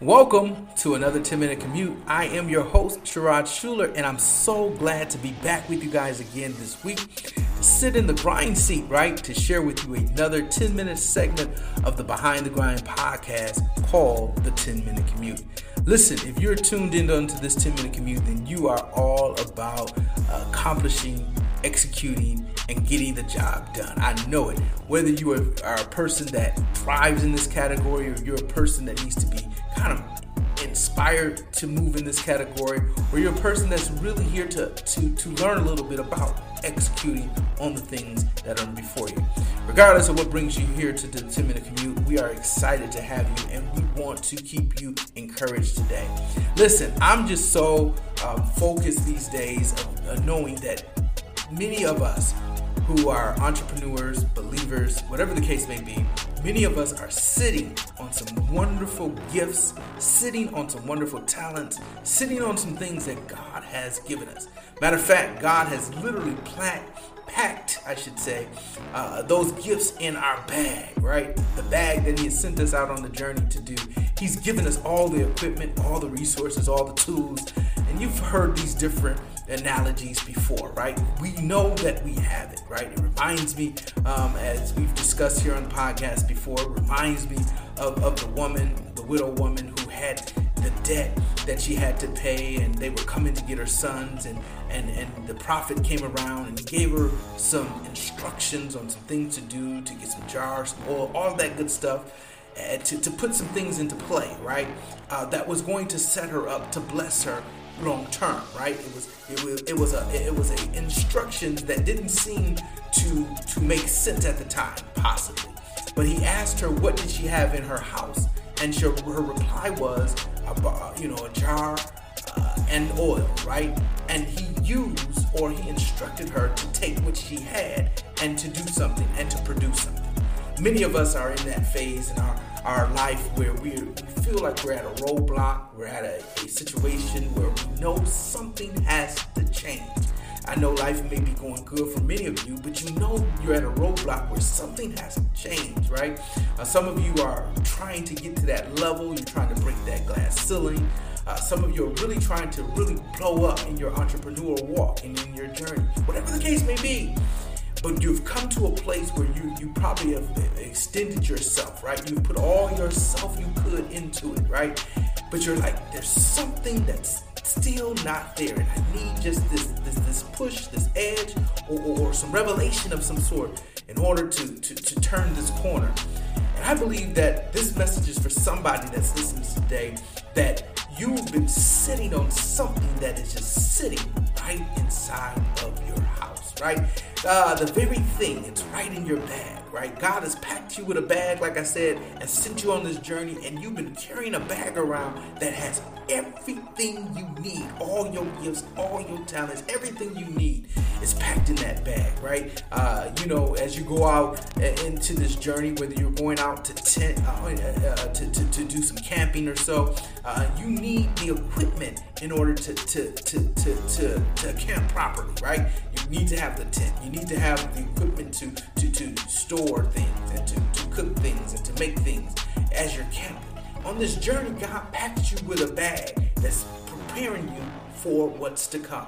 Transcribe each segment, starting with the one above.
Welcome to another 10 minute commute. I am your host, Sherrod Schuler, and I'm so glad to be back with you guys again this week. To sit in the grind seat, right, to share with you another 10 minute segment of the Behind the Grind podcast called the 10 minute commute. Listen, if you're tuned in onto this 10 minute commute, then you are all about accomplishing, executing, and getting the job done. I know it. Whether you are a person that thrives in this category or you're a person that needs to be kind of inspired to move in this category, or you're a person that's really here to, to, to learn a little bit about executing on the things that are before you. Regardless of what brings you here to the 10 minute commute, we are excited to have you and we want to keep you encouraged today. Listen, I'm just so um, focused these days of, knowing that many of us who are entrepreneurs, believers, whatever the case may be, many of us are sitting on some wonderful gifts, sitting on some wonderful talents, sitting on some things that God has given us. Matter of fact, God has literally packed, I should say, uh, those gifts in our bag, right? The bag that He has sent us out on the journey to do. He's given us all the equipment, all the resources, all the tools. And you've heard these different analogies before, right? We know that we have it, right? It reminds me, um, as we've discussed here on the podcast before, it reminds me of, of the woman, the widow woman who had the debt that she had to pay, and they were coming to get her sons, and and and the prophet came around and gave her some instructions on some things to do, to get some jars, some oil, all that good stuff. Uh, to, to put some things into play, right? Uh, that was going to set her up to bless her long term, right? It was it was it was a it was a instructions that didn't seem to to make sense at the time, possibly. But he asked her what did she have in her house, and she, her reply was, a, you know, a jar uh, and oil, right? And he used or he instructed her to take what she had and to do something and to produce something. Many of us are in that phase in our our life where we feel like we're at a roadblock, we're at a, a situation where we know something has to change. I know life may be going good for many of you, but you know you're at a roadblock where something has to change, right? Uh, some of you are trying to get to that level, you're trying to break that glass ceiling. Uh, some of you are really trying to really blow up in your entrepreneurial walk and in your journey, whatever the case may be but you've come to a place where you you probably have extended yourself, right? You've put all yourself you could into it, right? But you're like, there's something that's still not there, and I need just this this this push, this edge, or, or, or some revelation of some sort in order to, to to turn this corner. And I believe that this message is for somebody that's listening today that you've been sitting on something that is just sitting right inside of your house, right? Uh, the very thing, it's right in your bag, right? God has packed you with a bag, like I said, and sent you on this journey, and you've been carrying a bag around that has everything you need all your gifts, all your talents, everything you need is packed in that bag, right? Uh, you know, as you go out uh, into this journey, whether you're going out to tent, uh, uh, to, to, to, do some camping or so, uh, you need the equipment in order to, to, to, to, to, to camp properly, right? You need to have the tent. You need to have the equipment to, to, to store things and to, to cook things and to make things as you're camping. On this journey, God packs you with a bag that's preparing you for what's to come.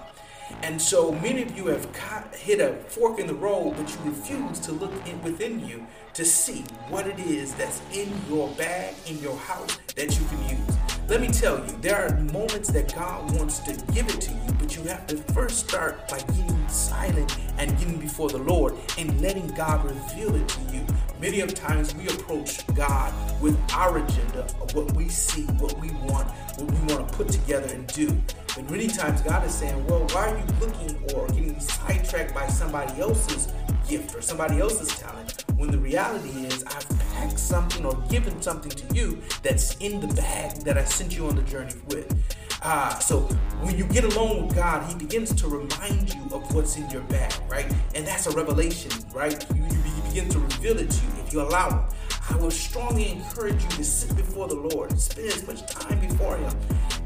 And so many of you have hit a fork in the road, but you refuse to look in within you to see what it is that's in your bag, in your house that you can use. Let me tell you, there are moments that God wants to give it to you, but you have to first start by getting silent and getting before the Lord and letting God reveal it to you. Many of times we approach God with our agenda of what we see, what we want, what we want to put together and do. But many times God is saying, well, why are you looking or getting sidetracked by somebody else's gift or somebody else's talent when the reality is I've packed something or given something to you that's in the bag that I sent you on the journey with. Ah, so when you get along with God, He begins to remind you of what's in your bag, right? And that's a revelation, right? You, you begin to reveal it to you if you allow Him. I will strongly encourage you to sit before the Lord, spend as much time before Him,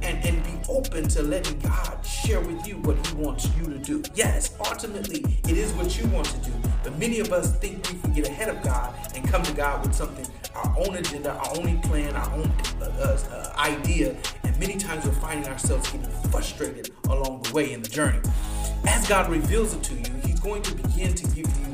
and, and be open to letting God share with you what He wants you to do. Yes, ultimately, it is what you want to do, but many of us think we can get ahead of God and come to God with something, our own agenda, our own plan, our own uh, uh, idea. And many times we're finding ourselves getting frustrated along the way in the journey. As God reveals it to you, He's going to begin to give you uh,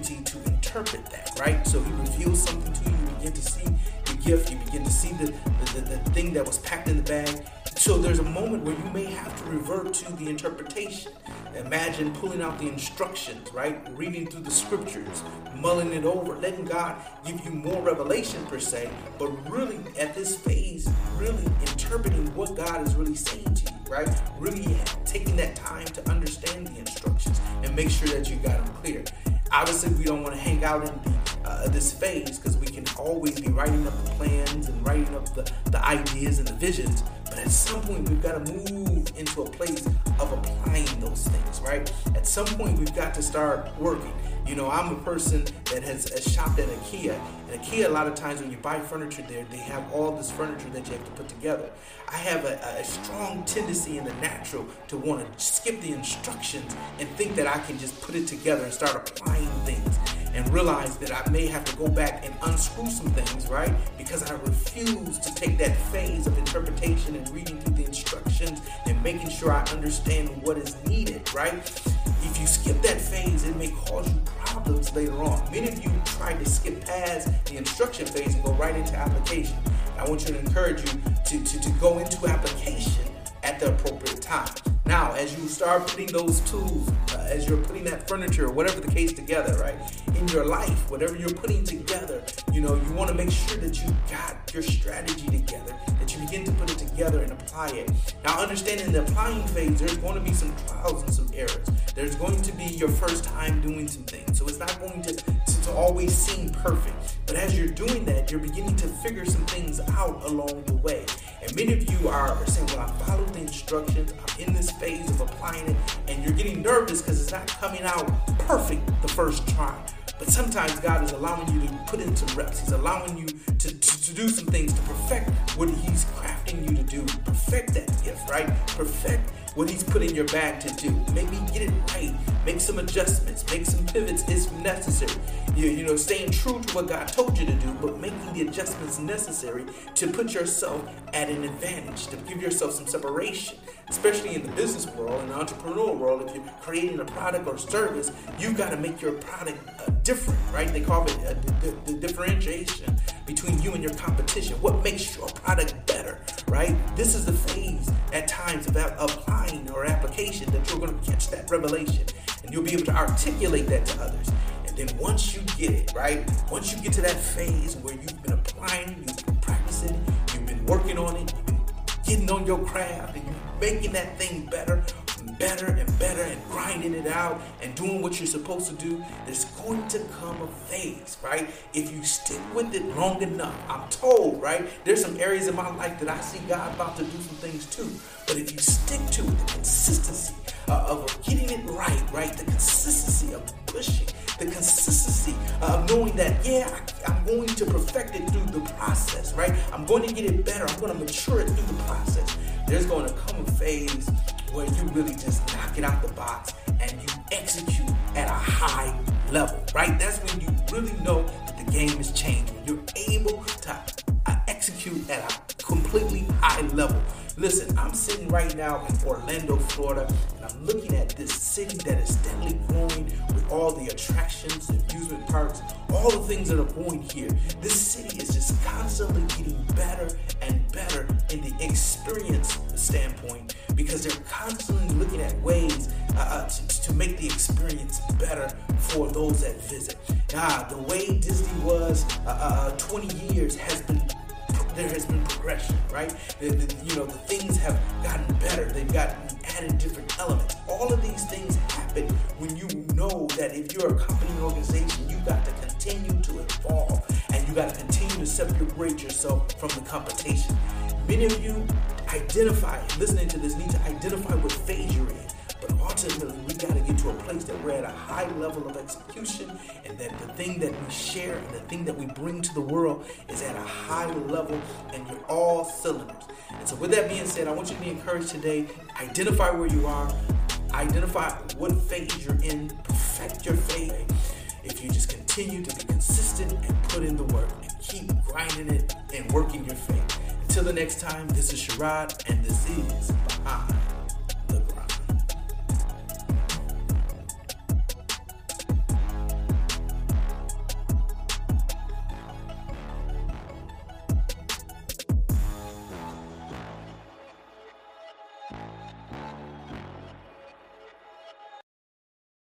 to interpret that, right? So He reveals something to you, you begin to see the gift, you begin to see the, the, the, the thing that was packed in the bag, so there's a moment where you may have to revert to the interpretation. Imagine pulling out the instructions, right? Reading through the scriptures, mulling it over, letting God give you more revelation per se, but really at this phase, really interpreting what God is really saying to you, right? Really taking that time to understand the instructions and make sure that you got them clear. Obviously, we don't want to hang out in the uh, this phase because we can always be writing up the plans and writing up the, the ideas and the visions. At some point, we've got to move into a place of applying those things, right? At some point, we've got to start working. You know, I'm a person that has, has shopped at IKEA. And IKEA, a lot of times when you buy furniture there, they have all this furniture that you have to put together. I have a, a strong tendency in the natural to want to skip the instructions and think that I can just put it together and start applying things and realize that I may have to go back and unscrew some things, right? Because I refuse to take that phase of interpretation and reading through the instructions and making sure I understand what is needed, right? If you skip that phase, it may cause you problems later on. Many of you try to skip past the instruction phase and go right into application. I want you to encourage you to, to, to go into application at the appropriate time. Now, as you start putting those tools, uh, as you're putting that furniture, whatever the case together, right, in your life, whatever you're putting together, you know, you want to make sure that you got your strategy together, that you begin to put it together and apply it. Now, understanding the applying phase, there's going to be some trials and some errors. There's going to be your first time doing some things. So it's not going to, to, always seem perfect. But as you're doing that, you're beginning to figure some things out along the way. And many of you are, are saying, well, I followed the instructions, I'm in this phase of applying it, and you're getting nervous because it's not coming out perfect the first try. But sometimes God is allowing you to put in some reps. He's allowing you to, to, to, do some things to perfect what He's crafting you to do. Perfect that gift, right? Perfect what He's put in your bag to do. Maybe get it right. Make some adjustments. Make some pivots if necessary. You, you know, staying true to what God told you to do, but making the adjustments necessary to put yourself at an advantage, to give yourself some separation especially in the business world and entrepreneurial world, if you're creating a product or service, you've got to make your product uh, different, right? They call it uh, the, the, differentiation between you and your competition. What makes your product better, right? This is the phase at times of applying or application that you're going to catch that revelation and you'll be able to articulate that to others. And then once you get it, right? Once you get to that phase where you've been applying, you've been practicing, you've been working on it, you've been getting on your craft, and you're making that thing better better grinding it out and doing what you're supposed to do, there's going to come a phase, right? If you stick with it long enough, I'm told, right? There's some areas in my life that I see God about to do some things too. But if you stick to it, the consistency uh, of getting it right, right? The consistency of pushing, the consistency of knowing that, yeah, I, am going to perfect it through the process, right? I'm going to get it better. I'm going to mature it through the process. There's going to come a phase where you really just knock it out the box and you execute at a high level, right? That's when you really know that the game is changing. You're able to uh, execute at a completely high level. Listen, I'm sitting right now in Orlando, Florida, and I'm looking at this city that is steadily growing with all the attractions, amusement parks, all the things that are going here. This city is just constantly getting better and better in the experience standpoint because they're constantly looking at ways uh, to, to, make the experience better for those that visit. Ah, the way Disney was uh, uh, uh 20 years has been there has been progression, right? The, the, you know, the things have gotten better. They've gotten added different elements. All of these things happen when you know that if you're a company organization, you got to continue to evolve and you got to continue to separate yourself from the competition. Many of you identify, listening to this, need to identify what phase you're in. Ultimately, we got to get to a place that we're at a high level of execution and that the thing that we share and the thing that we bring to the world is at a high level and you're all cylinders. And so, with that being said, I want you to be encouraged today. Identify where you are, identify what phase you're in, perfect your faith if you just continue to be consistent and put in the work and keep grinding it and working your faith. Until the next time, this is Sherrod and this is